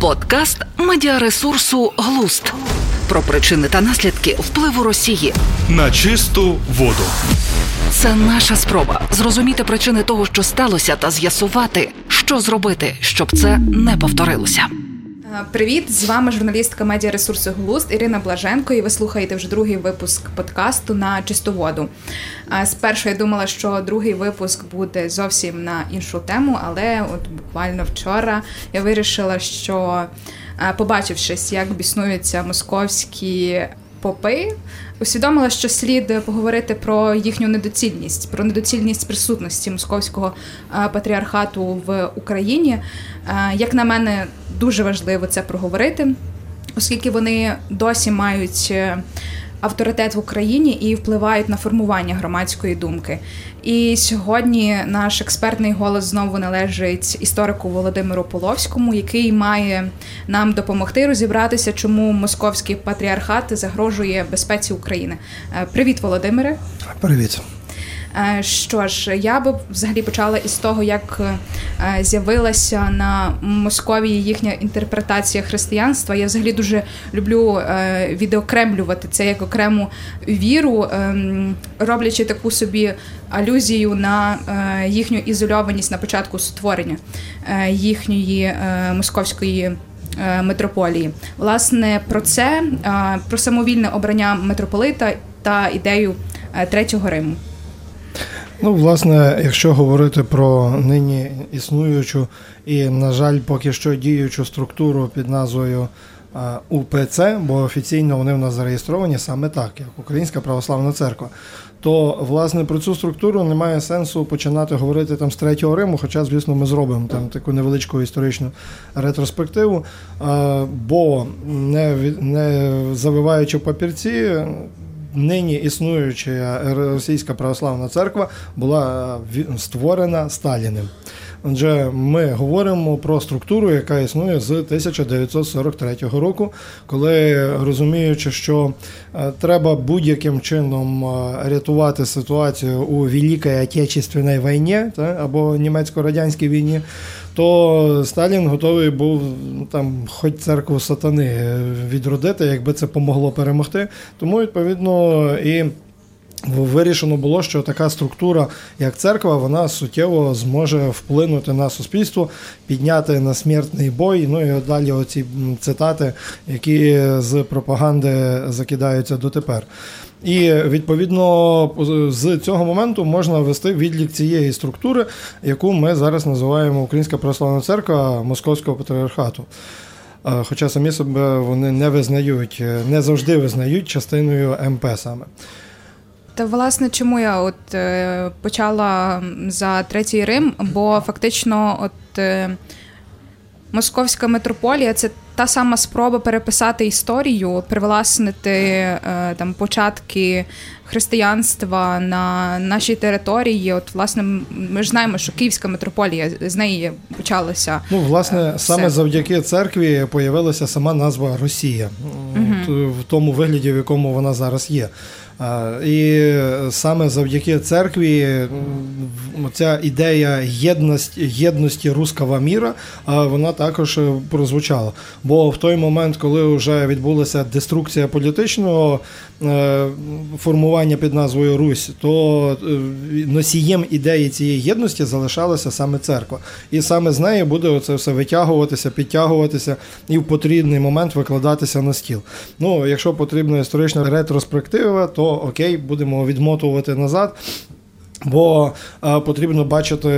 Подкаст медіаресурсу Глуст про причини та наслідки впливу Росії на чисту воду. Це наша спроба зрозуміти причини того, що сталося, та з'ясувати, що зробити, щоб це не повторилося. Привіт, з вами журналістка медіаресурсу Глуст Ірина Блаженко, і ви слухаєте вже другий випуск подкасту на чисту воду. Спершу я думала, що другий випуск буде зовсім на іншу тему, але от буквально вчора я вирішила, що побачившись, як біснуються московські попи, усвідомила, що слід поговорити про їхню недоцільність, про недоцільність присутності московського патріархату в Україні. Як на мене, дуже важливо це проговорити, оскільки вони досі мають е, авторитет в Україні і впливають на формування громадської думки. І сьогодні наш експертний голос знову належить історику Володимиру Половському, який має нам допомогти розібратися, чому московський патріархат загрожує безпеці України. Е, привіт, Володимире. Привіт. Е, що ж, я би взагалі почала із того, як е, з'явилася на Московії їхня інтерпретація християнства. Я взагалі дуже люблю е, відеокремлювати це як окрему віру, ем, роблячи таку собі алюзію на їхню ізольованість на початку створення їхньої московської. Митрополії, власне, про це про самовільне обрання митрополита та ідею третього Риму. Ну, власне, якщо говорити про нині існуючу і, на жаль, поки що діючу структуру під назвою УПЦ, бо офіційно вони в нас зареєстровані саме так, як Українська православна церква, то власне про цю структуру немає сенсу починати говорити там з третього Риму, хоча, звісно, ми зробимо там таку невеличку історичну ретроспективу. Бо не не завиваючи папірці, нині існуюча російська православна церква була е, створена Сталіним. Отже, ми говоримо про структуру, яка існує з 1943 року, коли розуміючи, що е, треба будь-яким чином е, рятувати ситуацію у Великій Отечественній війні та або німецько-радянській війні, то Сталін готовий був ну, там, хоч церкву сатани відродити, якби це помогло перемогти. Тому відповідно і. Вирішено було, що така структура, як церква, вона суттєво зможе вплинути на суспільство, підняти на смертний бой. Ну і далі оці цитати, які з пропаганди закидаються дотепер. І відповідно з цього моменту можна ввести відлік цієї структури, яку ми зараз називаємо Українська православна церква Московського патріархату. Хоча самі себе вони не визнають, не завжди визнають частиною МП саме. Та власне, чому я от е, почала за третій Рим? Бо фактично, от е, московська митрополія це та сама спроба переписати історію, привласнити е, там початки християнства на нашій території. От, власне, ми ж знаємо, що Київська митрополія з неї почалося. Ну, власне, е, все. саме завдяки церкві появилася сама назва Росія угу. в тому вигляді, в якому вона зараз є. І саме завдяки церкві ця ідея єдності єдності руского міра вона також прозвучала. Бо в той момент, коли вже відбулася деструкція політичного е, формування під назвою Русь, то е, носієм ідеї цієї єдності залишалася саме церква. І саме з неї буде це все витягуватися, підтягуватися і в потрібний момент викладатися на стіл. Ну, якщо потрібна історична ретроспектива, то окей, будемо відмотувати назад. Бо е, потрібно бачити,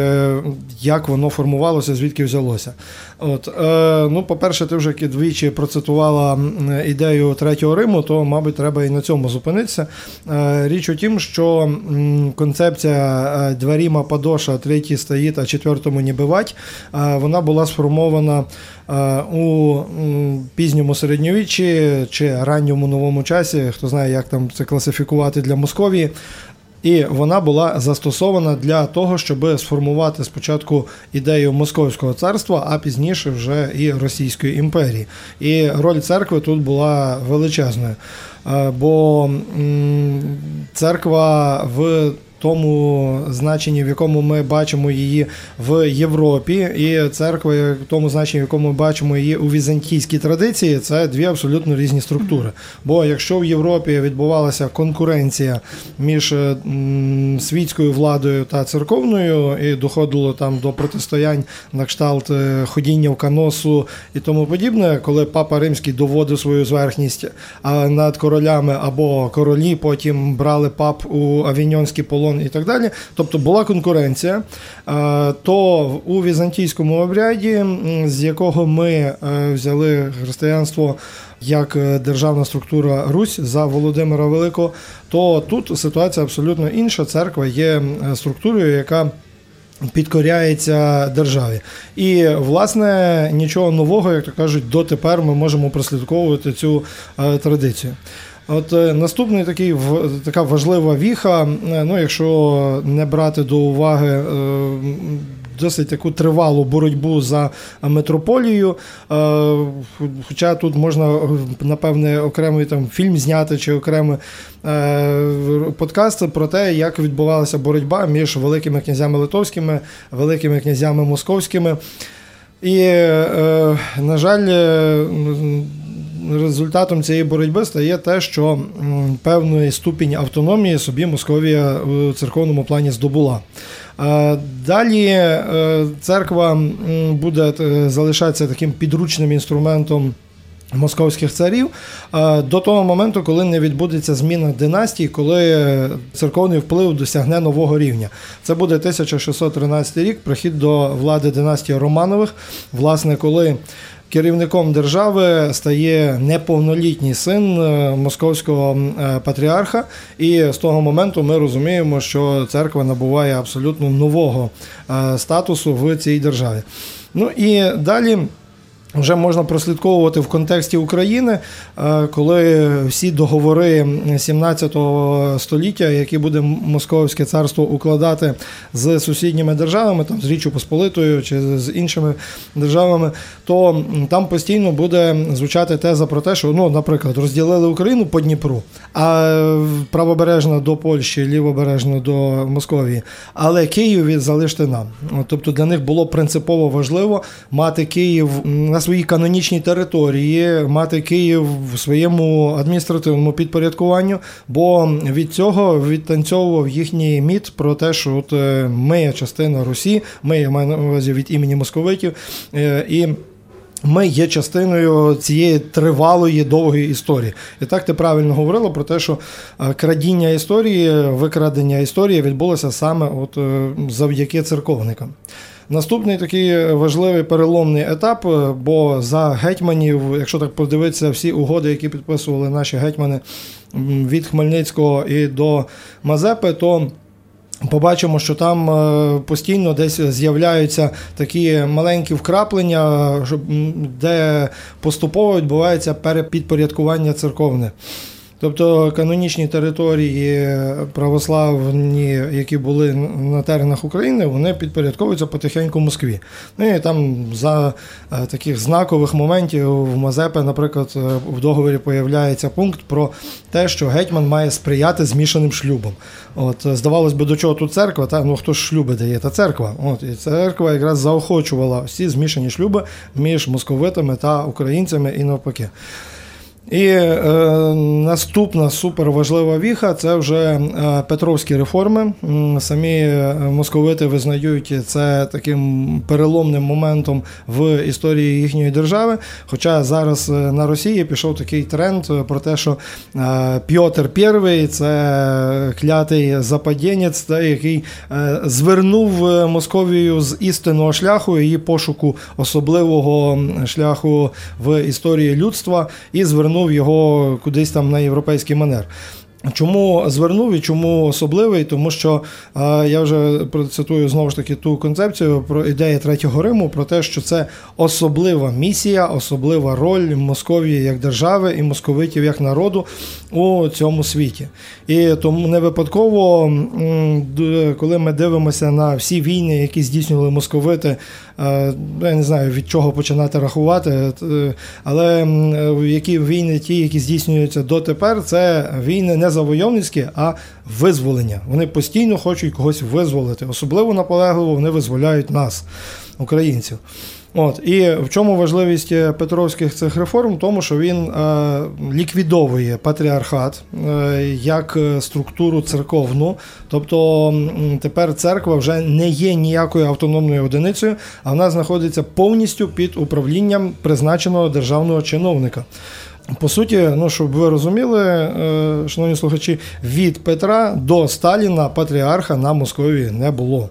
як воно формувалося, звідки взялося. От, е, ну, По-перше, ти вже двічі процитувала ідею третього Риму, то, мабуть, треба і на цьому зупинитися. Е, річ у тім, що концепція е, дверіма Падоша, третій стоїть, а четвертому не бивать, е, вона була сформована е, у пізньому середньовіччі чи ранньому новому часі, хто знає, як там це класифікувати для Московії. І вона була застосована для того, щоб сформувати спочатку ідею Московського царства, а пізніше вже і Російської імперії. І роль церкви тут була величезною. Бо церква в тому значенні, в якому ми бачимо її в Європі, і церква в тому значенні, в якому ми бачимо її у візантійській традиції, це дві абсолютно різні структури. Бо якщо в Європі відбувалася конкуренція між світською владою та церковною, і доходило там до протистоянь на кшталт е, ходіння в каносу і тому подібне, коли папа римський доводив свою зверхність над королями або королі потім брали пап у авіньонський полон і так далі. Тобто була конкуренція, то у візантійському обряді, з якого ми е, взяли християнство як е, державна структура Русь за Володимира Великого, то тут ситуація абсолютно інша. Церква є структурою, яка підкоряється державі. І, власне, нічого нового, як то кажуть, дотепер ми можемо прослідковувати цю е, традицію. От е, наступний такий така важлива віха, е, ну якщо не брати до уваги е, досить таку тривалу боротьбу за метрополію. Хоча тут можна напевне окремий там фільм зняти чи окремий подкаст про те, як відбувалася боротьба між великими князями литовськими, великими князями московськими. І, е, на жаль, е, результатом цієї боротьби стає те, що певний ступінь автономії собі Московія в церковному плані здобула. Е, Далі е, церква буде е, залишатися таким підручним інструментом. Московських царів е, до того моменту, коли не відбудеться зміна династій, коли церковний вплив досягне нового рівня. Це буде 1613 рік, прихід до влади династії Романових, власне, коли керівником держави стає неповнолітній син е, московського е, патріарха, і з того моменту ми розуміємо, що церква набуває абсолютно нового статусу в цій державі. Ну і далі. Вже можна прослідковувати в контексті України, е, коли всі договори 17 століття, які буде Московське царство укладати з сусідніми державами, там з Річчю Посполитою чи з іншими державами, то там постійно буде звучати теза про те, що ну, наприклад, розділили Україну по Дніпру, а е, правобережна до Польщі, лівобережна до Московії, але Київ від- залиште нам. Тобто для них було принципово важливо мати Київ на своїй канонічній території, мати Київ в своєму адміністративному підпорядкуванню, бо від цього відтанцьовував їхній міт про те, що от е, ми частина Русі, ми я маю на увазі від імені московитів. е, І ми є частиною цієї тривалої довгої історії. І так ти правильно говорила про те, що е, крадіння історії, викрадення історії відбулося саме от завдяки церковникам. Наступний такий важливий переломний етап, е, бо за гетьманів, якщо так подивитися, всі угоди, які підписували наші гетьмани від Хмельницького і до Мазепи, то Побачимо, що там е, постійно десь з'являються такі маленькі вкраплення, де поступово відбувається перепідпорядкування церковне. Тобто канонічні території православні, які були на теренах України, вони підпорядковуються потихеньку Москві. Ну і там за е, таких знакових моментів в Мазепи, наприклад, е, в договорі появляється пункт про те, що гетьман має сприяти змішаним шлюбом. От е, здавалось би, до чого тут церква? Та ну хто ж шлюби дає? Та церква. От і церква якраз заохочувала всі змішані шлюби між московитами та українцями і навпаки. І е, наступна суперважлива віха це вже е, Петровські реформи. Самі е, московити визнають це таким переломним моментом в історії їхньої держави. Хоча зараз е, на Росії пішов такий тренд про те, що Пьотр І це клятий западінець, та, який звернув Московію з істинного шляху, її пошуку особливого шляху в історії людства, і звернув його кудись там на європейський манер. Чому звернув і чому особливий? Тому що е, я вже процитую знову ж таки ту концепцію про ідею третього Риму, про те, що це особлива місія, особлива роль Московії як держави і московитів як народу у цьому світі. І тому не випадково, коли ми дивимося на всі війни, які здійснювали московити, е, я не знаю від чого починати рахувати, е, але які війни, ті, які здійснюються дотепер, це війни не завойовницькі, а визволення. Вони постійно хочуть когось визволити. Особливо наполегливо вони визволяють нас, українців. От і в чому важливість е, Петровських цих реформ? В тому, що він е, ліквідовує патріархат е, як е, структуру церковну. Тобто тепер церква вже не є ніякою автономною одиницею, а вона знаходиться повністю під управлінням призначеного державного чиновника. По суті, ну щоб ви розуміли, е, шановні слухачі, від Петра до Сталіна патріарха на Московії не було.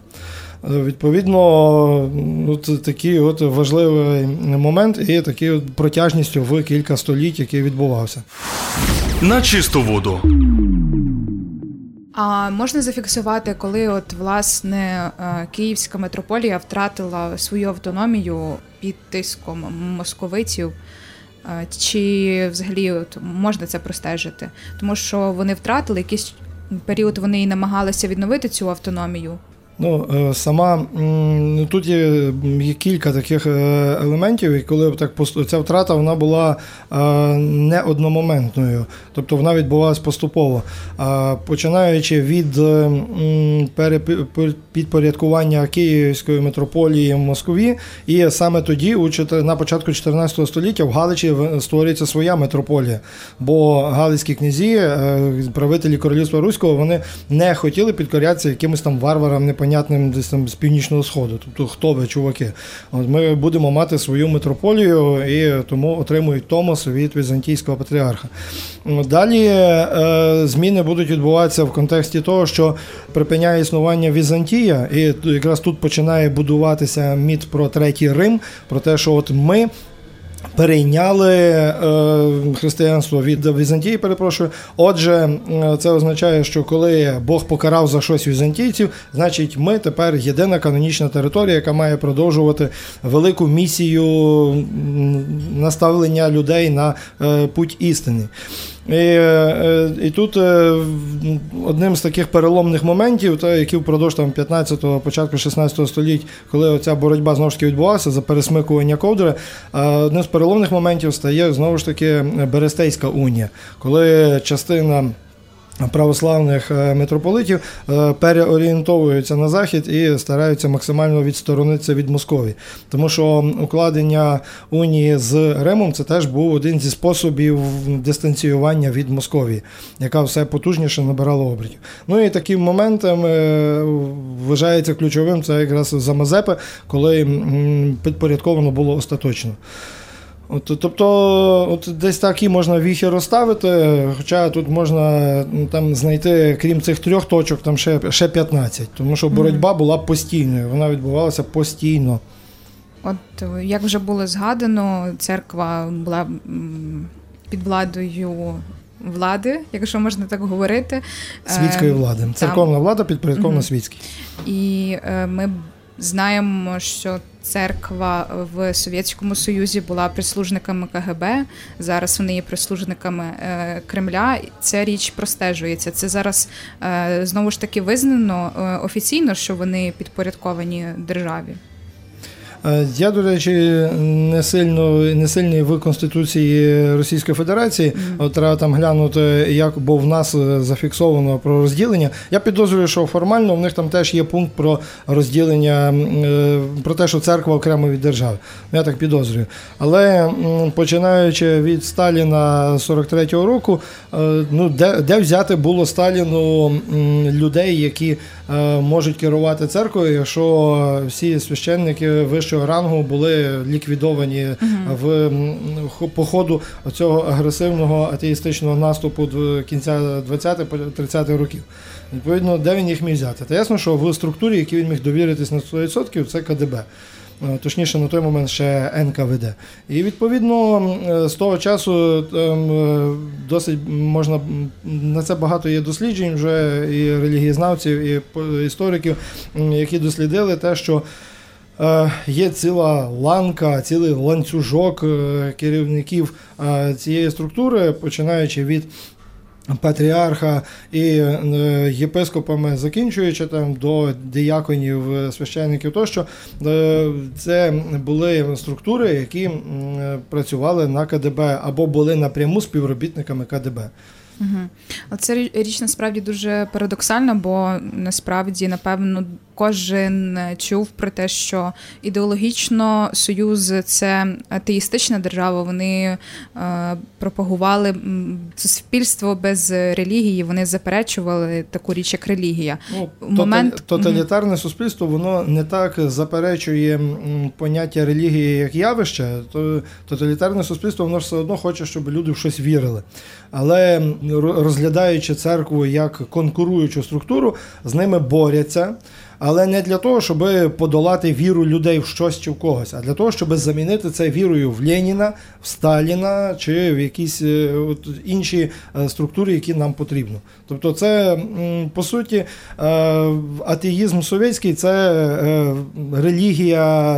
Е, Відповідно, ну, це такий от важливий момент і такий от протяжністю в кілька століть, який відбувався. На чисту воду. А можна зафіксувати, коли от власне е, Київська митрополія втратила свою автономію під тиском московитів? Е, Чи взагалі от можна це простежити? Тому що вони втратили якийсь період, вони і намагалися відновити цю автономію. Ну, е, сама ну, тут є, кілька таких е, елементів, і коли так ця втрата вона була е, не одномоментною, тобто вона відбувалась поступово. Починаючи від підпорядкування Київської митрополії в Москві, і саме тоді, на початку 14 століття, в Галичі створюється своя митрополія, бо галицькі князі, правителі королівства Руського, вони не хотіли підкорятися якимось там варварам непонятним десь там з північного сходу. Тобто, хто ви, чуваки? От ми будемо мати свою митрополію і тому отримують Томос від візантійського патріарха. Далі е, зміни будуть відбуватися в контексті того, що припиняє існування Візантія, і якраз тут починає будуватися міт про третій Рим, про те, що от ми. Перейняли е, християнство від Візантії, перепрошую. Отже, це означає, що коли Бог покарав за щось візантійців, значить ми тепер єдина канонічна територія, яка має продовжувати велику місію наставлення людей на е, путь істини. І, е, і тут е, одним з таких переломних моментів, та, які впродовж там 15-го, початку 16 століть, коли оця боротьба знову ж таки відбувалася за пересмикування ковдри, е, одним з переломних моментів стає знову ж таки Берестейська унія, коли частина. Православних е, митрополитів е, переорієнтовуються на захід і стараються максимально відсторонитися від Московії. Тому що укладення унії з Римом це теж був один зі способів дистанціювання від Московії, яка все потужніше набирала обертів. Ну і таким моментом е, вважається ключовим це якраз за Мазепи, коли підпорядковано було остаточно. От, тобто, от десь такі можна віхи розставити, хоча тут можна ну, там знайти, крім цих трьох точок, там ще, ще 15, тому що боротьба була постійною, вона відбувалася постійно. От як вже було згадано, церква була під владою влади, якщо можна так говорити. Світської влади. Церковна влада підпорядкована Мгм. світській. І е, ми знаємо, що церква в Совєтському Союзі була прислужниками КГБ. Зараз вони є прислужниками е, Кремля. Ця річ простежується. Це зараз е, знову ж таки визнано е, офіційно, що вони підпорядковані державі. Е, Я, до речі, не сильно не сильний в Конституції Російської Федерації. От треба там глянути, як бо в нас е, зафіксовано про розділення. Я підозрюю, що формально в них там теж є пункт про розділення, е, про те, що церква окремо від держави. Я так підозрюю. Але починаючи від Сталіна 43-го року, ну де, де взяти було Сталіну людей, які можуть керувати церквою, якщо всі священники вищого рангу були ліквідовані в по ходу цього агресивного атеїстичного наступу до кінця 20-30-х років. Відповідно, де він їх міг взяти? Та ясно, що в структурі, які він міг довіритись на 100%, це КДБ. Е, Точніше, на той момент ще НКВД. І відповідно з того часу ем, е, досить можна на це багато є досліджень вже і релігієзнавців, і істориків, які дослідили те, що е, є ціла ланка, цілий ланцюжок е, керівників е, цієї структури, починаючи від патріарха і е, єпископами, закінчуючи там до дияконів, е, священників тощо, е, це були структури, які працювали на КДБ або були напряму співробітниками КДБ. Угу. Оце річ насправді дуже парадоксальна, бо насправді, напевно, кожен чув про те, що ідеологічно Союз це атеїстична держава. Вони е, пропагували суспільство без релігії, вони заперечували таку річ, як релігія. Ну, Момент... Тоталітарне угу. суспільство воно не так заперечує поняття релігії як явище, то тоталітарне суспільство воно ж все одно хоче, щоб люди в щось вірили. Але розглядаючи церкву як конкуруючу структуру, з ними борються але не для того, щоб подолати віру людей в щось чи в когось, а для того, щоб замінити це вірою в Леніна, в Сталіна чи в якісь е, от, інші е, структури, які нам потрібно. Тобто, це по суті е, атеїзм совєтський це релігія,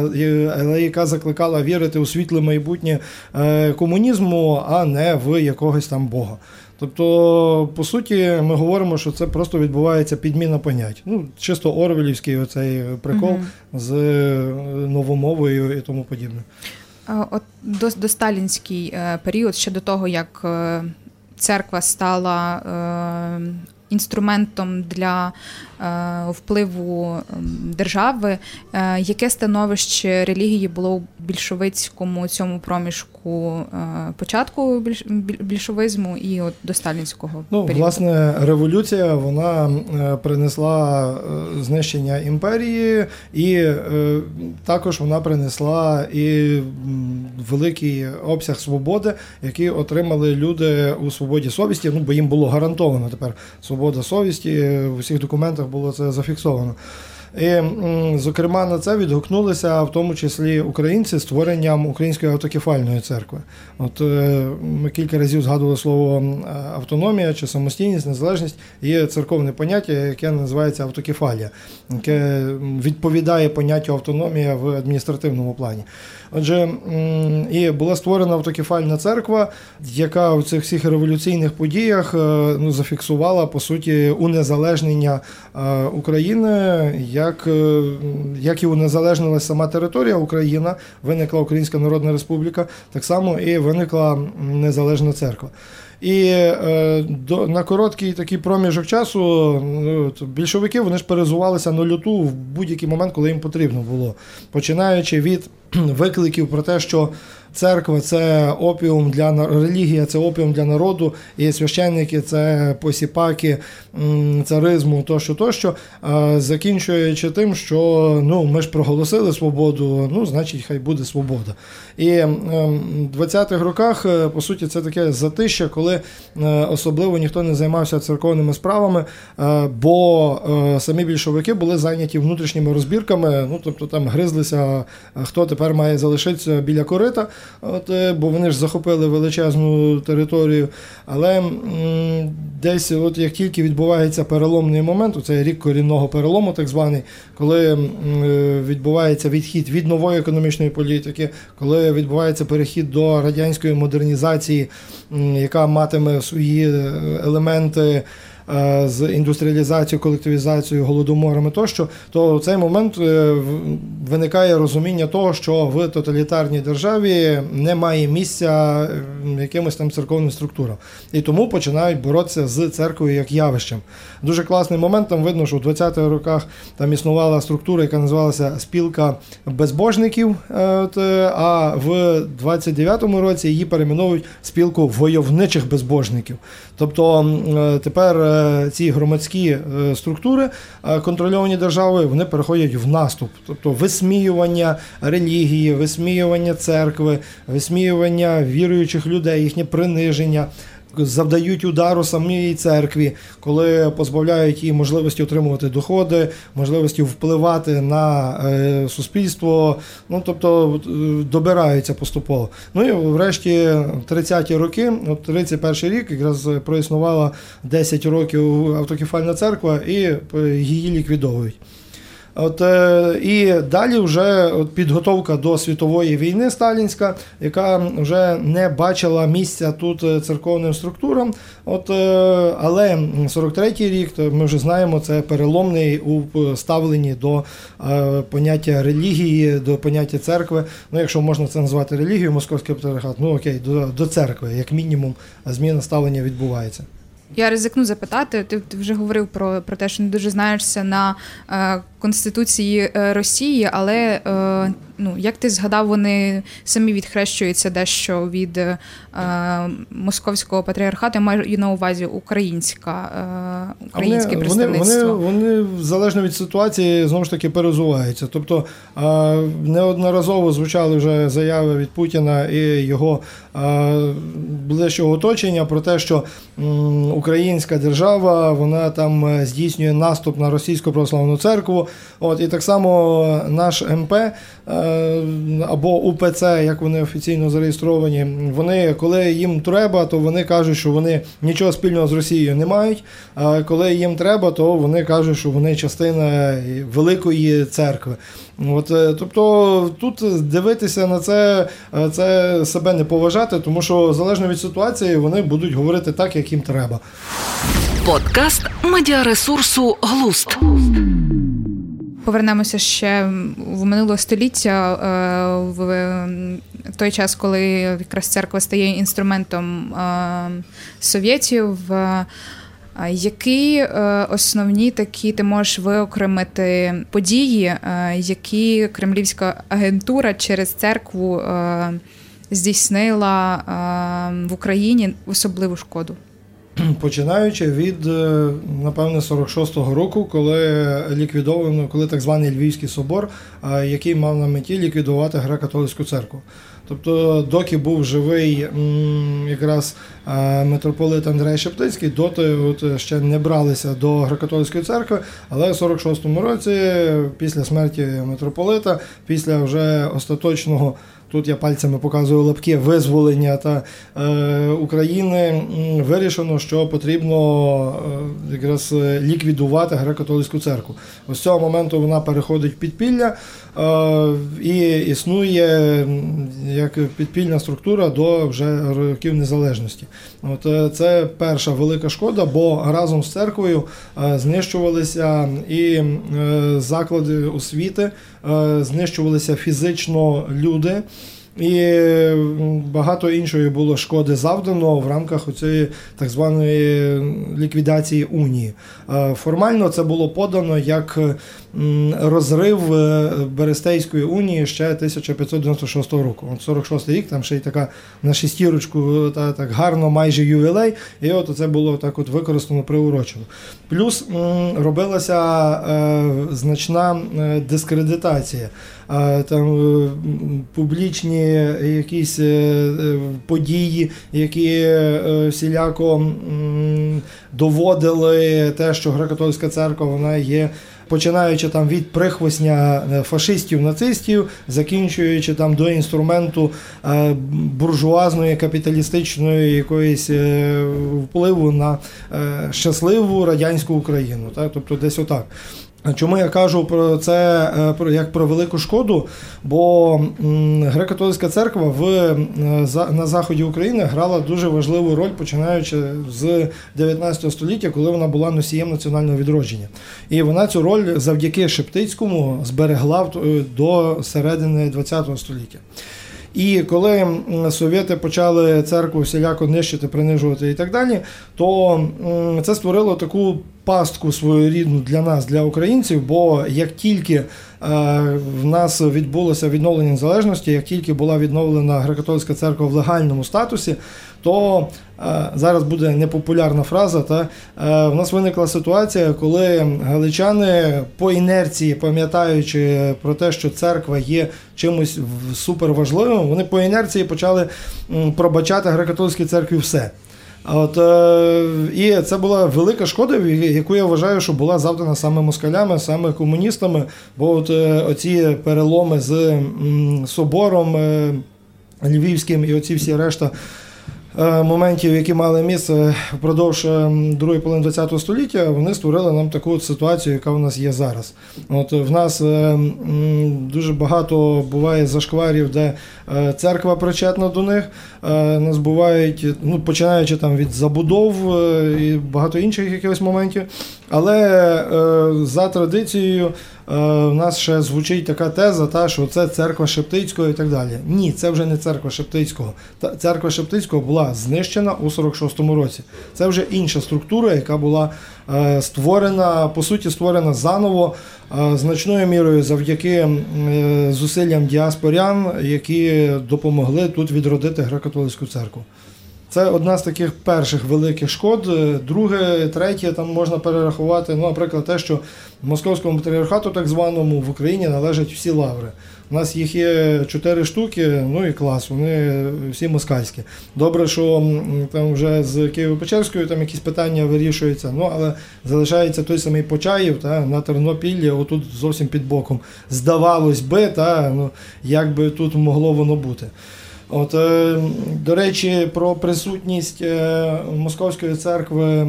яка закликала вірити у світле майбутнє комунізму, а не в якогось там Бога. Тобто, по суті, ми говоримо, що це просто відбувається підміна понять. Ну, чисто Орвелівський оцей прикол угу. з е, новомовою і тому подібне. От до, до сталінський е, період, ще до того, як е, церква стала інструментом для Е, впливу ем, держави, е, яке становище релігії було у більшовицькому цьому проміжку е, початку більшовизму і от до сталінського ну, періоду? власне революція вона принесла знищення імперії, і також вона принесла і великий обсяг свободи, який отримали люди у свободі совісті. Ну бо їм було гарантовано тепер свобода совісті в усіх документах було це зафіксовано. І, зокрема, на це відгукнулися в тому числі українці створенням української автокефальної церкви. От е, ми кілька разів згадували слово автономія чи самостійність, незалежність є церковне поняття, яке називається автокефалія, яке відповідає поняттю автономія в адміністративному плані. Отже, і була створена автокефальна церква, яка в цих всіх революційних подіях е, ну, зафіксувала по суті унезалежнення е, України, як е, як і унезалежнилася сама територія Україна, виникла Українська Народна Республіка, так само і виникла незалежна церква. І е, до, на короткий такий проміжок часу ну, більшовики вони ж перезувалися на люту в будь-який момент, коли їм потрібно було, починаючи від викликів про те, що церква це опіум для релігія, це опіум для народу, і священники це посіпаки царизму, тощо, тощо, закінчуючи тим, що ну, ми ж проголосили свободу, ну, значить, хай буде свобода. І в 20-х роках, е, по суті, це таке затище, коли е, особливо ніхто не займався церковними справами, е, бо самі більшовики були зайняті внутрішніми розбірками, ну тобто там гризлися, хто тепер має залишитися біля корита. От, е, Бо вони ж захопили величезну територію. Але десь, от як тільки відбувається переломний момент, це рік корінного перелому, так званий, коли е, відбувається відхід від нової економічної політики, коли відбувається перехід до радянської модернізації, яка матиме свої е, елементи. Е, з індустріалізацією, колективізацією, голодоморами тощо, то в цей момент е, виникає розуміння того, що в тоталітарній державі немає місця якимось там церковним структурам. І тому починають боротися з церквою як явищем. Дуже класний момент. Там видно, що в 20-х роках там існувала структура, яка називалася Спілка безбожників. Е, а в 29-му році її перейменовують спілку войовничих безбожників. Тобто тепер ці громадські е, структури, е, контрольовані державою, вони переходять в наступ, тобто висміювання релігії, висміювання церкви, висміювання віруючих людей, їхнє приниження завдають удару самій церкві, коли позбавляють її можливості отримувати доходи, можливості впливати на е, суспільство. Ну тобто е, добираються поступово. Ну і врешті 30-ті роки, от 31 рік, якраз проіснувала 10 років автокефальна церква, і е, її ліквідовують. От е, І далі вже от підготовка до світової війни сталінська, яка вже не бачила місця тут е, церковним структурам. От, е, Але 43-й рік, то ми вже знаємо, це переломний у ставленні до поняття релігії, до поняття церкви. Ну, Якщо можна це назвати релігією, московський патріархат, ну окей, до, до церкви, як мінімум, зміна ставлення відбувається. Я ризикну запитати. Ти, ти вже говорив про, про те, що не дуже знаєшся на е, конституції е, Росії, але е, ну як ти згадав, вони самі відхрещуються дещо від е, московського патріархату. Я маю на увазі українська е, українське вони, представництво. Вони, вони залежно від ситуації знову ж таки перезуваються. Тобто а, неодноразово звучали вже заяви від Путіна і його а, ближчого оточення про те, що українська держава вона там е, здійснює наступ на російську православну церкву. От і так само наш МП е, або УПЦ, як вони офіційно зареєстровані, вони коли їм треба, то вони кажуть, що вони нічого спільного з Росією не мають. А коли їм треба, то вони кажуть, що вони частина великої церкви. От, е, тобто тут дивитися на це, е, це себе не поважати, тому що залежно від ситуації вони будуть говорити так, як їм треба. Подкаст медіаресурсу Глуст. Повернемося ще в минуле століття е, в той час, коли якраз церква стає інструментом е, совєтів. Е, які основні такі ти можеш виокремити події, які кремлівська агентура через церкву здійснила в Україні особливу шкоду? Починаючи від, напевне, 46-го року, коли ліквідовано, коли так званий Львівський собор, який мав на меті ліквідувати греко-католицьку церкву. Тобто, доки був живий якраз митрополит Андрей Шептицький, доти от ще не бралися до греко-католицької церкви, але в 46-му році, після смерті митрополита, після вже остаточного. Тут я пальцями показую лапки визволення та е, України. Вирішено, що потрібно е, якраз ліквідувати греко-католицьку церкву. Ось цього моменту вона переходить в підпілля е, і існує як підпільна структура до вже років незалежності. От е, це перша велика шкода, бо разом з церквою е, знищувалися і е, заклади освіти, е, знищувалися фізично люди. І багато іншої було шкоди завдано в рамках цієї так званої ліквідації унії. Формально це було подано як розрив е, Берестейської унії ще 1596 року. От 46 рік, там ще й така на шестірочку, та так гарно, майже ювілей, і от це було так от використано приурочено. Плюс робилася е, значна е, дискредитація. Там публічні якісь події, які всіляко доводили те, що греко-католицька церква вона є починаючи там від прихвостня е, фашистів, нацистів, закінчуючи там до інструменту е, буржуазної капіталістичної якоїсь е, впливу на щасливу радянську Україну. Так? Тобто десь отак. Чому я кажу про це як про велику шкоду? Бо греко-католицька церква в на заході України грала дуже важливу роль, починаючи з 19 століття, коли вона була носієм національного відродження, і вона цю роль завдяки Шептицькому зберегла до середини 20 століття. І коли совєти почали церкву всіляко нищити, принижувати і так далі, то це створило таку пастку своєрідну для нас, для українців. Бо як тільки е, в нас відбулося відновлення незалежності, як тільки була відновлена греко-католицька церква в легальному статусі, то зараз буде непопулярна фраза. Та е, в нас виникла ситуація, коли галичани по інерції, пам'ятаючи про те, що церква є чимось суперважливим, вони по інерції почали пробачати греко-католицькій церкві все. От, е, І це була велика шкода, яку я вважаю, що була завдана саме москалями, саме комуністами. Бо от е, оці переломи з собором Львівським і оці всі решта. Е, моментів, які мали місце впродовж е, другої половини ХХ століття, вони створили нам таку ситуацію, яка в нас є зараз. От В нас е, дуже багато буває зашкварів, де церква причетна до них. Нас бувають, ну, починаючи там від забудов і багато інших якихось моментів. Але за традицією в нас ще звучить така теза, та, що це церква Шептицького і так далі. Ні, це вже не церква Шептицького. Церква Шептицького була знищена у 46-му році. Це вже інша структура, яка була е, створена, по суті, створена заново е, значною мірою завдяки е, зусиллям діаспорян, які допомогли тут відродити греко-католицьку церкву. Це одна з таких перших великих шкод. Е, Друге, третє, там можна перерахувати, ну, наприклад, те, що московському патріархату, так званому, в Україні належать всі лаври. У нас їх є чотири штуки, ну і клас, вони всі москальські. Добре, що там вже з Києво-Печерською там якісь питання вирішуються, ну але залишається той самий Почаїв та, на Тернопіллі, отут зовсім під боком. Здавалось би, та, ну, як би тут могло воно бути. От, е, до речі, про присутність е, Московської церкви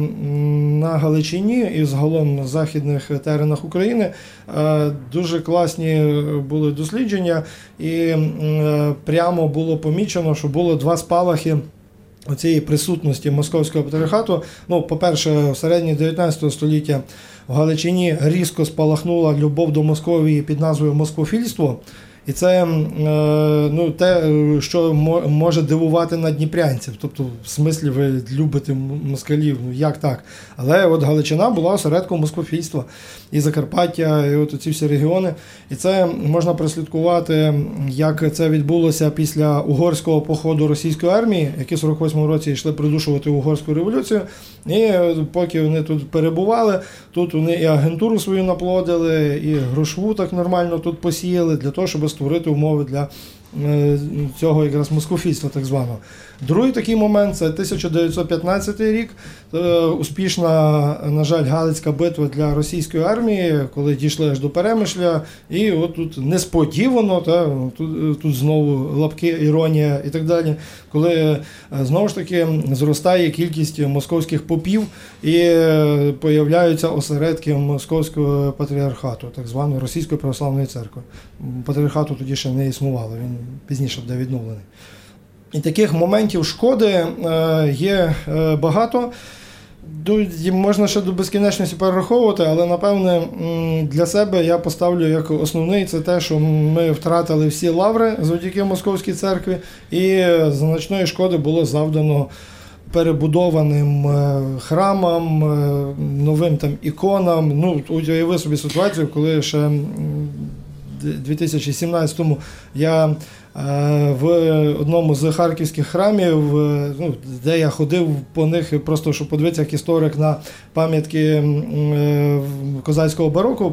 на Галичині і загалом на західних теренах України е, дуже класні були дослідження, і прямо було помічено, що було два спалахи. Оцієї присутності московського патріархату, ну, по-перше, в середині 19 століття в Галичині різко спалахнула любов до Московії під назвою Москофільство. І це е, ну, те, е, що може дивувати на дніпрянців. Тобто, в смислі, ви любите москалів, ну як так? Але от Галичина була осередком москофільства і Закарпаття, і от ці всі регіони. І це можна прослідкувати, як це відбулося після угорського походу російської армії, які в 48-му році йшли придушувати угорську революцію. І е, поки вони тут перебували, тут вони і агентуру свою наплодили, і грошову так нормально тут посіяли для того, щоб створити умови для е, цього якраз москофільства, так званого. Другий такий момент це 1915 рік. Е, Успішна, на жаль, Галицька битва для російської армії, коли дійшли аж до Перемишля, і от тут несподівано, та, тут, тут знову лапки, іронія і так далі, коли е, знову ж таки зростає кількість московських попів і е, появляються осередки московського патріархату, так званої Російської православної церкви. Патріархату тоді ще не існувало, він пізніше буде відновлений. І таких моментів шкоди е, є е, багато. Можна ще до безкінечності перераховувати, але напевне для себе я поставлю як основний це те, що ми втратили всі лаври завдяки московській церкві, і значної шкоди було завдано перебудованим е, храмам, новим там іконам. Ну, уяви собі ситуацію, коли ще м, 2017-му я в одному з харківських храмів, е, ну, де я ходив по них, просто щоб подивитися як історик на пам'ятки е, козацького бароку,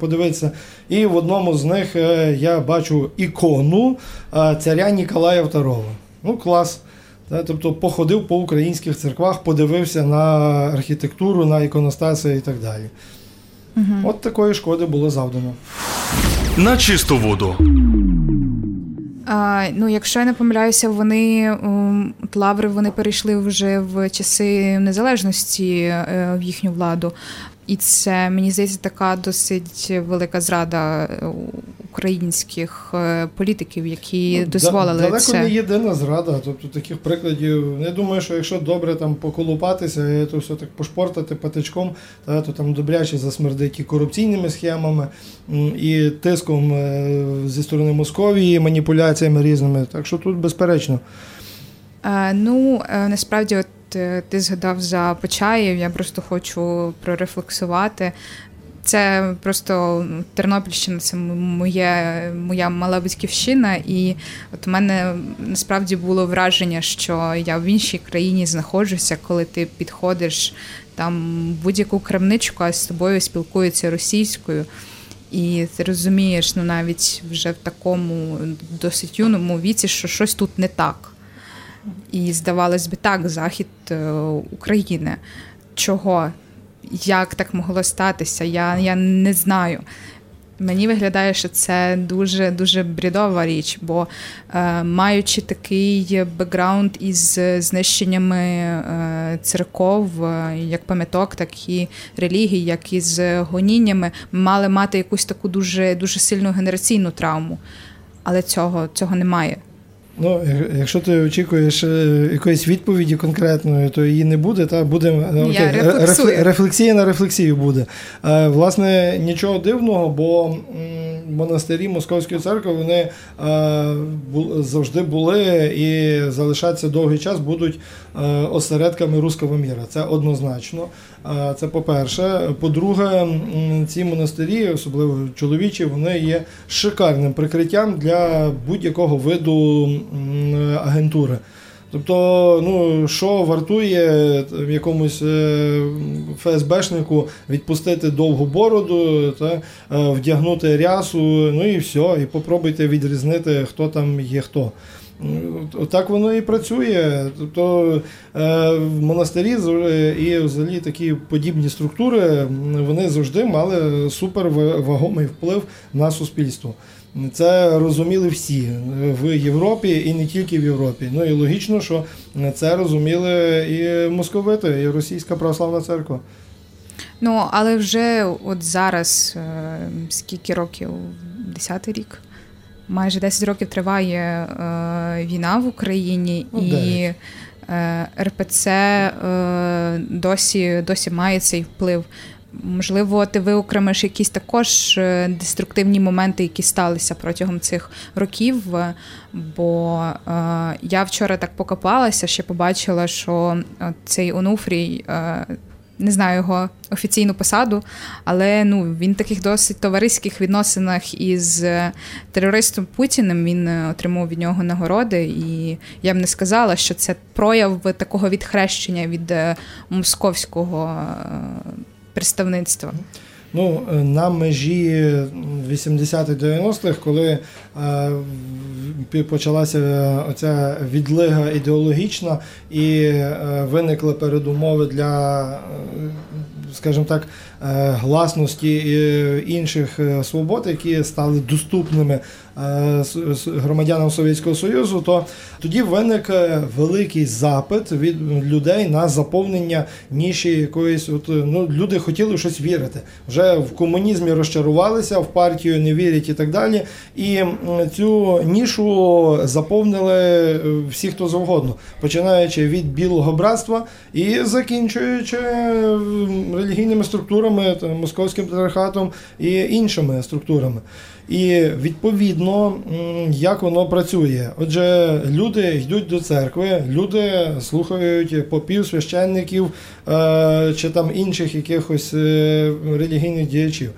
подивитися. І в одному з них е, я бачу ікону е, царя Ніколая II. Ну, клас. Тобто походив по українських церквах, подивився на архітектуру, на іконостаси і так далі. От такої шкоди було завдано. На чисту воду. А, ну, якщо я не помиляюся, вони от лаври вони перейшли вже в часи незалежності е, в їхню владу. І це мені здається така досить велика зрада е, українських е, політиків, які Ну, дозволили далеко це. не єдина зрада. Тобто таких прикладів. Я думаю, що якщо добре там поколупатися, і то все так пошпортати патичком, та, то там добряче засмердить і корупційними схемами, і тиском е, зі сторони Московії, маніпуляціями різними. Так що тут безперечно. Е, Ну, насправді, от ти згадав за Почаїв, я просто хочу прорефлексувати. Це просто ну, Тернопільщина, це моє, моя мала батьківщина, і от у мене насправді було враження, що я в іншій країні знаходжуся, коли ти підходиш там будь-яку крамничку, а з тобою спілкуються російською. І ти розумієш, ну навіть вже в такому досить юному віці, що щось тут не так. І здавалось би, так, захід е, України. Чого? Як так могло статися? Я, я не знаю. Мені виглядає, що це дуже дуже брідова річ, бо е, маючи такий бекграунд із знищеннями е, церков, е, як пам'яток, так і релігій, як і з гоніннями, мали мати якусь таку дуже дуже сильну генераційну травму. Але цього, цього немає. Ну, якщо ти очікуєш е, якоїсь відповіді конкретної, то її не буде. Та буде е, окей, ре- рефлексую. рефлексія на рефлексію буде. Е, Власне, нічого дивного, бо монастирі Московської церкви вони е, завжди були і залишаться довгий час, будуть е, осередками руського міра. Це однозначно. Це по-перше. По-друге, ці монастирі, особливо чоловічі, вони є шикарним прикриттям для будь-якого виду агентури. Тобто, ну що вартує якомусь е, ФСБшнику відпустити довгу бороду, та, е, вдягнути рясу, ну і все, і попробуйте відрізнити, хто там є хто. М, Так воно і працює. Тобто е, в монастирі е, і взагалі такі подібні структури вони завжди мали супервагомий вплив на суспільство. Це розуміли всі в Європі і не тільки в Європі. Ну і логічно, що це розуміли і московити, і Російська православна церква. Ну, але вже от зараз, е, скільки років? Десятий рік? Майже 10 років триває е, війна в Україні, Ну, і е, РПЦ е, досі, досі має цей вплив. Можливо, ти виокремиш якісь також деструктивні моменти, які сталися протягом цих років. Бо е, я вчора так покопалася, ще побачила, що цей Онуфрій. Не знаю його офіційну посаду, але ну він в таких досить товариських відносинах із е, терористом Путіним. Він е, отримав від нього нагороди, і я б не сказала, що це прояв такого відхрещення від е, московського представництва. Ну, е, на межі 80-х-90-х, коли е, почалася е, оця відлига ідеологічна і е, виникли передумови для, е, скажімо так, е, гласності інших е, свобод, які стали доступними е, громадянам Совєтського Союзу, то тоді виник е, великий запит від людей на заповнення ніші якоїсь. От, е, ну, люди хотіли щось вірити. Вже в комунізмі розчарувалися, в партію не вірять і так далі. І цю нішу заповнили е, всі, хто завгодно, починаючи від білого братства і закінчуючи е, релігійними структурами, московським патріархатом і іншими структурами. І відповідно, як воно працює. Отже, люди йдуть до церкви, люди слухають попів священників е, чи там інших якихось е, релігійних діячів.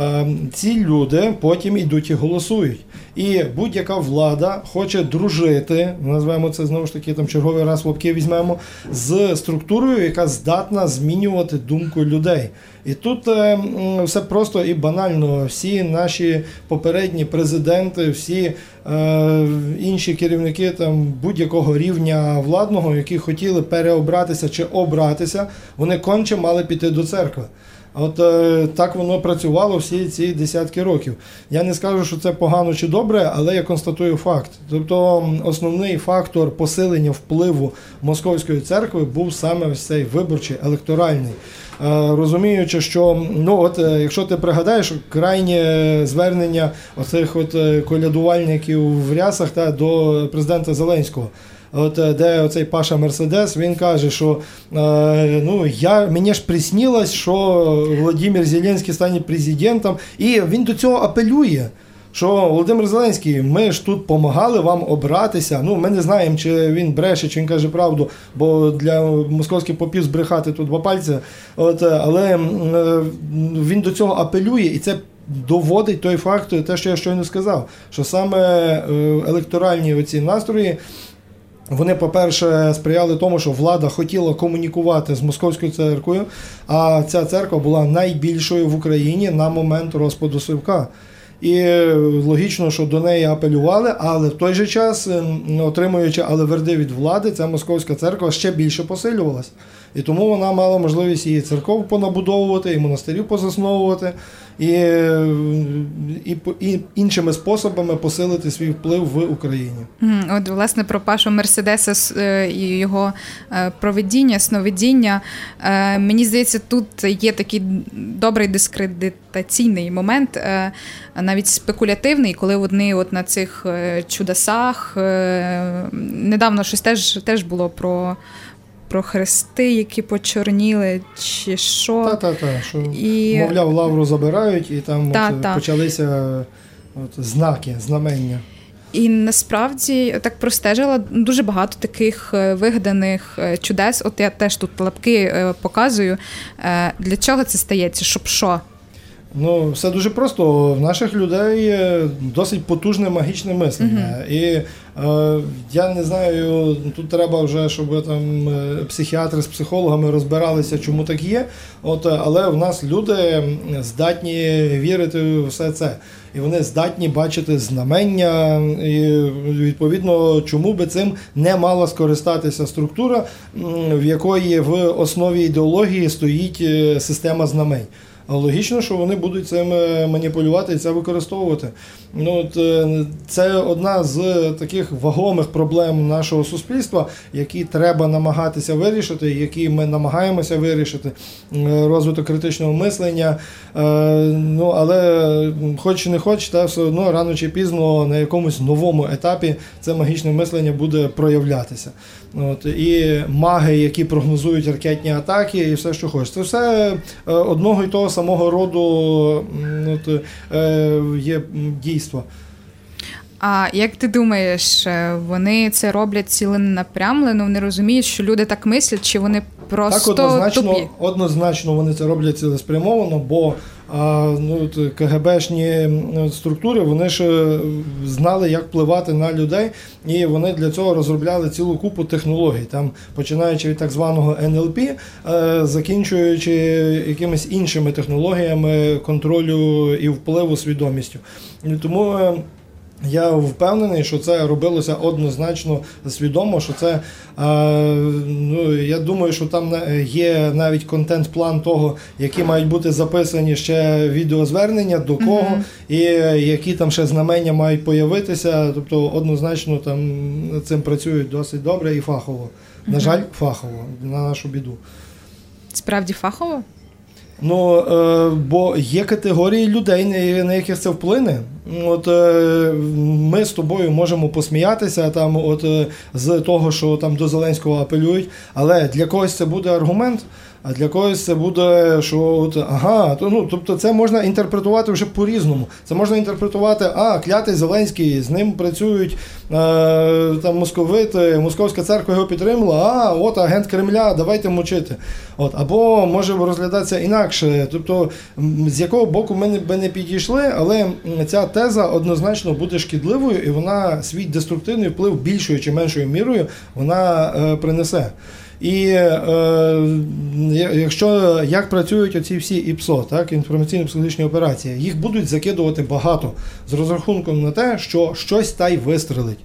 Е, Ці люди потім йдуть і голосують. І будь-яка влада хоче дружити, назвемо це знову ж таки там черговий раз лапки візьмемо, з структурою, яка здатна змінювати думку людей. І тут е, все просто і банально. Всі наші попередні президенти, всі е, інші керівники там будь-якого рівня владного, які хотіли переобратися чи обратися, вони конче мали піти до церкви. От е, так воно працювало всі ці десятки років. Я не скажу, що це погано чи добре, але я констатую факт. Тобто основний фактор посилення впливу московської церкви був саме цей виборчий електоральний. Е, Розуміючи, що ну от е, якщо ти пригадаєш крайнє звернення оцих от е, колядувальників в рясах та до президента Зеленського. От е, де оцей Паша Мерседес, він каже, що е, ну я мені ж приснилось, що Володимир Зеленський стане президентом, і він до цього апелює. Що Володимир Зеленський, ми ж тут допомагали вам обратися. Ну, ми не знаємо, чи він бреше, чи він каже правду, бо для московських попів збрехати тут два пальці. От, е, але е, він до цього апелює, і це доводить той факт, те, що я щойно сказав, що саме електоральні оці настрої. Вони, по-перше, сприяли тому, що влада хотіла комунікувати з московською церквою, а ця церква була найбільшою в Україні на момент розпаду Сивка. І е, логічно, що до неї апелювали, але в той же час, ем, отримуючи але верди від влади, ця московська церква ще більше посилювалася. І тому вона мала можливість і церков понабудовувати, і монастирів позасновувати, і, і, і іншими способами посилити свій вплив в Україні. От, власне, про Пашу Мерседеса е, і його е, проведіння, сновидіння. Е, Мені здається, тут є такий добрий дискредитаційний момент, навіть спекулятивний, коли вони от на цих чудесах недавно щось теж, теж було про. Про хрести, які почорніли, чи що. Та-та-та, що І- мовляв, лавру забирають, і там Та, от, почалися от, знаки, знамення. І насправді так простежила дуже багато таких е, вигаданих е, чудес. От я теж тут лапки е, показую. Для чого це стається? Щоб що? Ну, все дуже просто. В наших людей досить потужне магічне мислення. І е, я не знаю, тут треба вже, щоб там е, психіатри з психологами розбиралися, чому так є. От, е, але в нас люди здатні вірити в все це. І вони здатні бачити знамення, і відповідно, чому би цим не мала скористатися структура, в якої в основі ідеології стоїть е, система знамень. Логічно, що вони будуть цим е, маніпулювати і це використовувати. Ну, от, е, це одна з таких вагомих проблем нашого суспільства, які треба намагатися вирішити, які ми намагаємося вирішити. Е, Розвиток критичного мислення. Ну, але хоч не хоч, та все одно рано чи пізно на якомусь новому етапі це магічне мислення буде проявлятися. От, і маги, які прогнозують ракетні атаки, і все, що хочеш. Це все е, одного і того самого роду от, е, є дійство. А як ти думаєш, е, вони це роблять ціленапрямлено? Вони розуміють, що люди так мислять, чи вони просто так, однозначно, тупі? однозначно вони це роблять цілеспрямовано, бо а, ну, КГБшні структури вони ж е, знали, як впливати на людей, і вони для цього розробляли цілу купу технологій, там починаючи від так званого НЛП, е, закінчуючи якимись іншими технологіями контролю і впливу свідомістю. Тому. Е, я впевнений, що це робилося однозначно свідомо. Що це е, ну я думаю, що там є навіть контент-план того, які мають бути записані ще відеозвернення, до кого, і які там ще знамення мають появитися. Тобто, однозначно там цим працюють досить добре і фахово. На жаль, фахово, на нашу біду. Справді фахово? Ну, е, бо є категорії людей, на- яких це вплине. От е, ми з тобою можемо посміятися там, от е, з того, що там до Зеленського апелюють, але для когось це буде аргумент. А для когось це буде, що от ага, то ну тобто це можна інтерпретувати вже по-різному. Це можна інтерпретувати, а клятий Зеленський, з ним працюють е, там московити, московська церква його підтримала. А от агент Кремля, давайте мочити. От або може розглядатися інакше. Тобто, з якого боку ми би не підійшли, але ця теза однозначно буде шкідливою, і вона свій деструктивний вплив більшою чи меншою мірою вона е, принесе. І е, якщо як працюють оці всі ІПСО, так, інформаційно-психологічні операції, їх будуть закидувати багато з розрахунком на те, що щось та й вистрелить.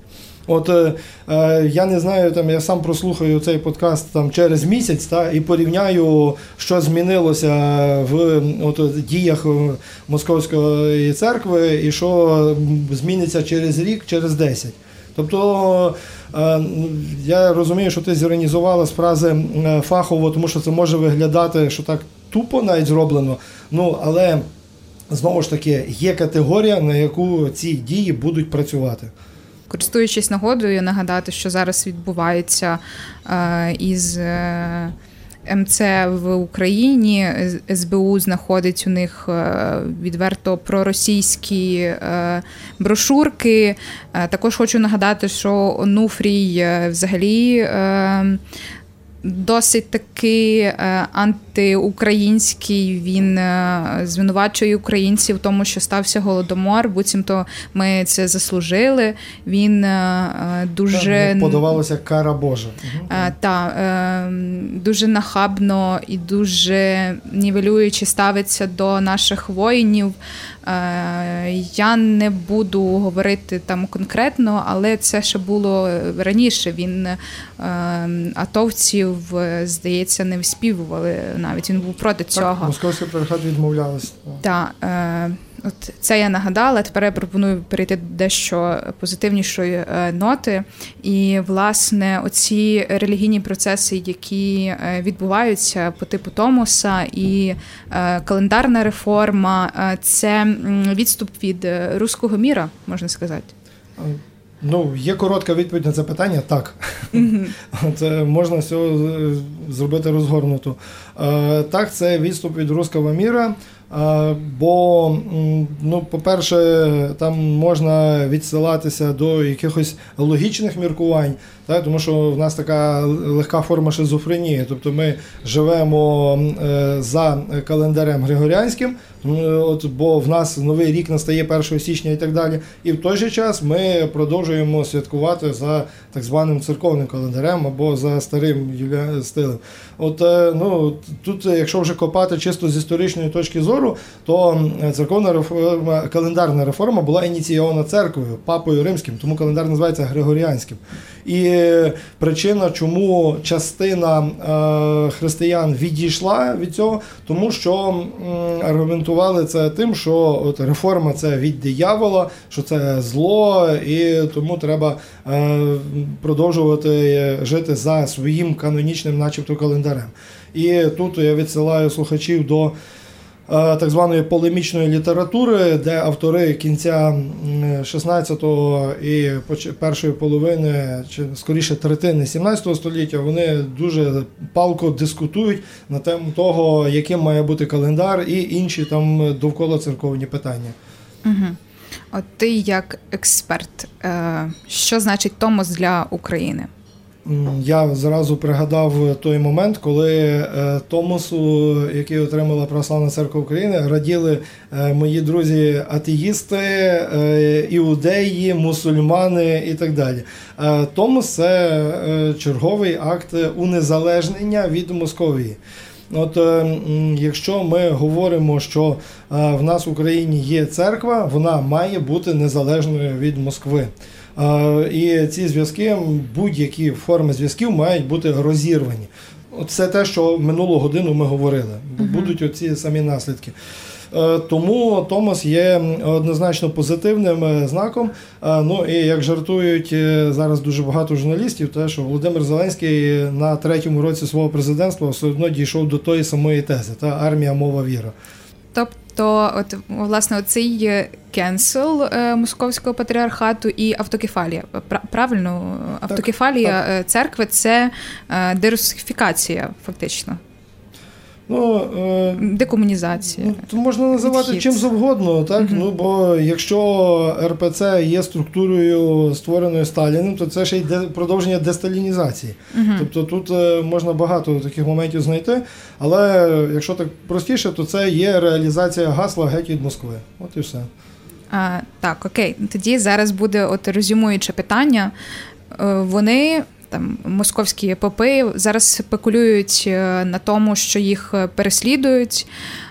От е, е, я не знаю, там я сам прослухаю цей подкаст там через місяць та, і порівняю, що змінилося в от, діях е, Московської церкви, і що зміниться через рік, через 10. Тобто е, я розумію, що ти зіронізувала з фрази фахово, тому що це може виглядати, що так тупо навіть зроблено. Ну але знову ж таки є категорія, на яку ці дії будуть працювати. Користуючись нагодою, нагадати, що зараз відбувається е, із е, МЦ в Україні. СБУ знаходить у них е, відверто проросійські е, брошурки. Е, також хочу нагадати, що Онуфрій е, взагалі. Досить таки е, антиукраїнський. Він е, звинувачує українців в тому, що стався голодомор. Буцімто ми це заслужили. Він е, е, дуже Там подавалося кара Божа. Та дуже нахабно і дуже нівелюючи ставиться до наших воїнів. Я не буду говорити там конкретно, але це ще було раніше. Він атовців, здається, не вспівували навіть. Він був проти цього. Так, московський патріархат відмовлялась. Так, е, от це я нагадала. Тепер я пропоную перейти до дещо позитивнішої е, ноти. І, власне, оці релігійні процеси, які е, відбуваються по типу Томоса, і е, календарна реформа це відступ від руського міра, можна сказати. Ну, є коротка відповідь на це питання, так. Це можна цього зробити розгорнуто. Е, Так, це відступ від руского міра. Е, Бо, ну, по-перше, там можна відсилатися до якихось логічних міркувань, тому що в нас така легка форма шизофренії. Тобто ми живемо е, за календарем Григоріанським, от, бо в нас новий рік настає 1 січня і так далі. І в той же час ми продовжуємо святкувати за так званим церковним календарем або за старим юля- стилем. От е, ну тут, якщо вже копати чисто з історичної точки зору, то церковна реформа, календарна реформа була ініційована церквою, папою римським, тому календар називається Григоріанським. І причина, чому частина е, християн відійшла від цього, тому що аргументували це тим, що от реформа це від диявола, що це зло, і тому треба е, продовжувати жити за своїм канонічним, начебто, календарем. І тут я відсилаю слухачів до. Е, Так званої полемічної літератури, де автори кінця 16-го і першої половини, чи скоріше третини 17 століття, вони дуже палко дискутують на тему того, яким має бути календар, і інші там довкола церковні питання. Угу. От ти як експерт, е, що значить Томос для України? Я зразу пригадав той момент, коли е, Томосу, який отримала Православна церква України, раділи е, мої друзі атеїсти, е, іудеї, мусульмани і так далі. Е, Томос це е, черговий акт унезалежнення від Московії. От е, якщо ми говоримо, що е, в нас в Україні є церква, вона має бути незалежною від Москви. І ці зв'язки, будь-які форми зв'язків мають бути розірвані. Це те, що минулу годину ми говорили. Будуть оці самі наслідки. Е, Тому Томас є однозначно позитивним е, знаком. Е, Ну і як жартують зараз дуже багато журналістів, те, що Володимир Зеленський на третьому році свого президентства все одно дійшов до тої самої тези: та армія, мова, віра. Тобто, от власне, оцей кенсел московського патріархату і автокефалія. Пра- Правильно, автокефалія е, церкви це е, дерусифікація, фактично, Ну, е, декомунізація. Ну, можна називати Відхід. чим завгодно, так? Ну, бо якщо РПЦ є структурою створеною Сталіним, то це ще й де- продовження десталінізації. Тобто тут е, можна багато таких моментів знайти, але якщо так простіше, то це є реалізація гасла геть від Москви. От і все. А, так, окей. Тоді зараз буде от резюмуюче питання. Е, Вони. Там московські попи зараз спекулюють е, на тому, що їх е, переслідують,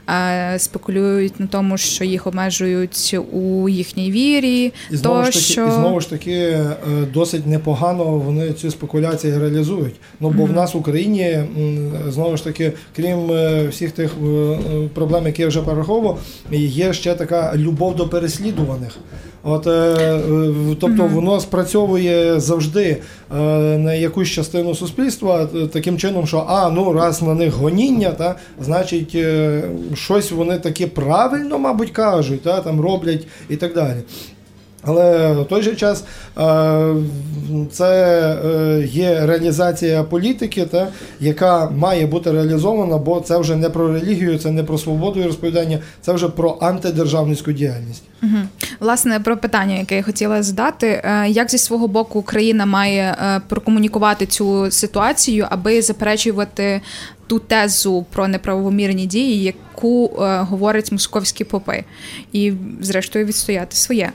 е, спекулюють на тому, що їх обмежують у їхній вірі. І знову, то, ж таки, що... і знову ж таки досить непогано вони ці спекуляції реалізують. Ну бо в нас в Україні знову ж таки, крім всіх тих проблем, які я вже перераховував, є ще така любов до переслідуваних. От, е, е, тобто воно спрацьовує завжди е, на якусь частину суспільства таким чином, що а ну раз на них гоніння, та значить щось вони таке правильно, мабуть, кажуть, та там роблять і так далі. Але в той же час е, це е, є реалізація політики, та, яка має бути реалізована, бо це вже не про релігію, це не про свободу і розповідання, це вже про антидержавницьку діяльність. Мгм. Власне, про питання, яке я хотіла задати, Е, як зі свого боку Україна має прокомунікувати цю ситуацію, аби заперечувати ту тезу про неправомірні дії, яку говорять московські попи, і зрештою відстояти своє.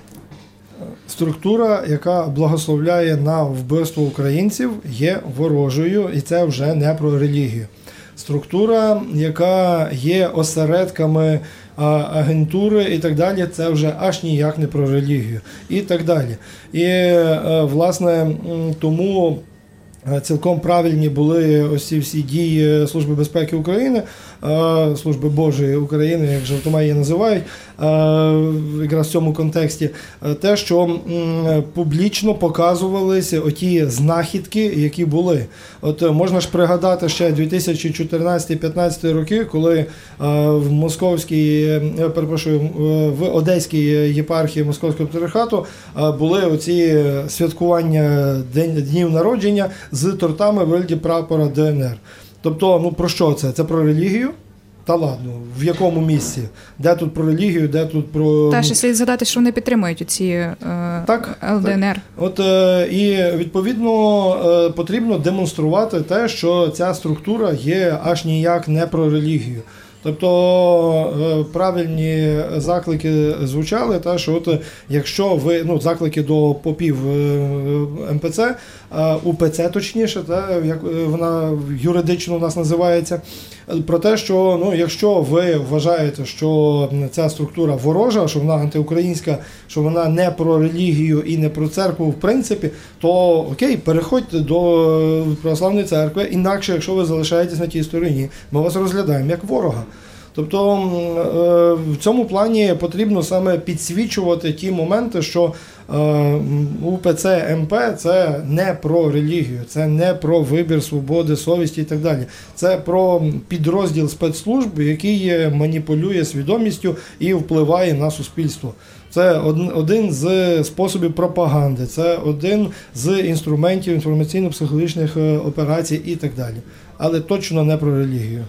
Структура, яка благословляє на вбивство українців, є ворожою, і це вже не про релігію. Структура, яка є осередками агентури і так далі, це вже аж ніяк не про релігію. І так далі. І е, власне тому. е, Цілком правильні були ось ці всі дії Служби безпеки України, е, Служби Божої України, як жартома її називають, якраз в цьому контексті, е, те, що публічно показувалися оті знахідки, які були. От е, можна ж пригадати ще 2014-15 роки, коли е, в московській, перепрошую, в Одеській єпархії Московського патріархату були оці святкування днів народження з тортами в вигляді прапора ДНР. Тобто, ну про що це? Це про релігію? та ладно, в якому місці? Де тут про релігію, де тут про. Та ще слід згадати, що вони підтримують ці е, Так, ЛДНР. От е, і відповідно е, потрібно демонструвати те, що ця структура є аж ніяк не про релігію. Тобто е, правильні заклики звучали, та що от е, якщо ви ну заклики до попів е, МПЦ, УПЦ точніше, та як вона юридично у нас називається, про те, що ну якщо ви вважаєте, що ця структура ворожа, що вона антиукраїнська, що вона не про релігію і не про церкву, в принципі, то окей, переходьте до е, православної церкви. Інакше, якщо ви залишаєтесь на тій стороні, ми вас розглядаємо як ворога. Тобто е, в цьому плані потрібно саме підсвічувати ті моменти, що е, УПЦ МП це не про релігію, це не про вибір свободи, совісті і так далі. Це про підрозділ спецслужб, який маніпулює свідомістю і впливає на суспільство. Це один з способів пропаганди, це один з інструментів інформаційно-психологічних е, операцій і так далі. Але точно не про релігію.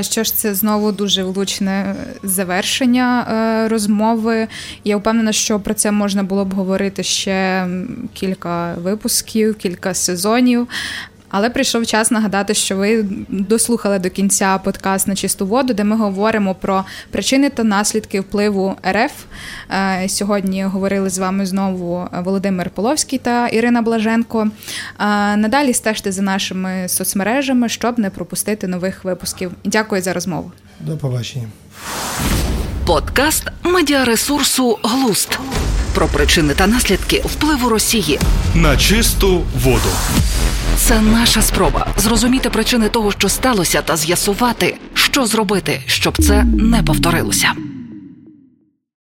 Що ж це знову дуже влучне завершення е, розмови. Я впевнена, що про це можна було б говорити ще кілька випусків, кілька сезонів. Але прийшов час нагадати, що ви дослухали до кінця подкаст на чисту воду, де ми говоримо про причини та наслідки впливу РФ. Е, Сьогодні говорили з вами знову Володимир Половський та Ірина Блаженко. Е, Надалі стежте за нашими соцмережами, щоб не пропустити нових випусків. Дякую за розмову. До побачення. Подкаст медіаресурсу Глуст про причини та наслідки впливу Росії. На чисту воду. Це наша спроба зрозуміти причини того, що сталося, та з'ясувати, що зробити, щоб це не повторилося.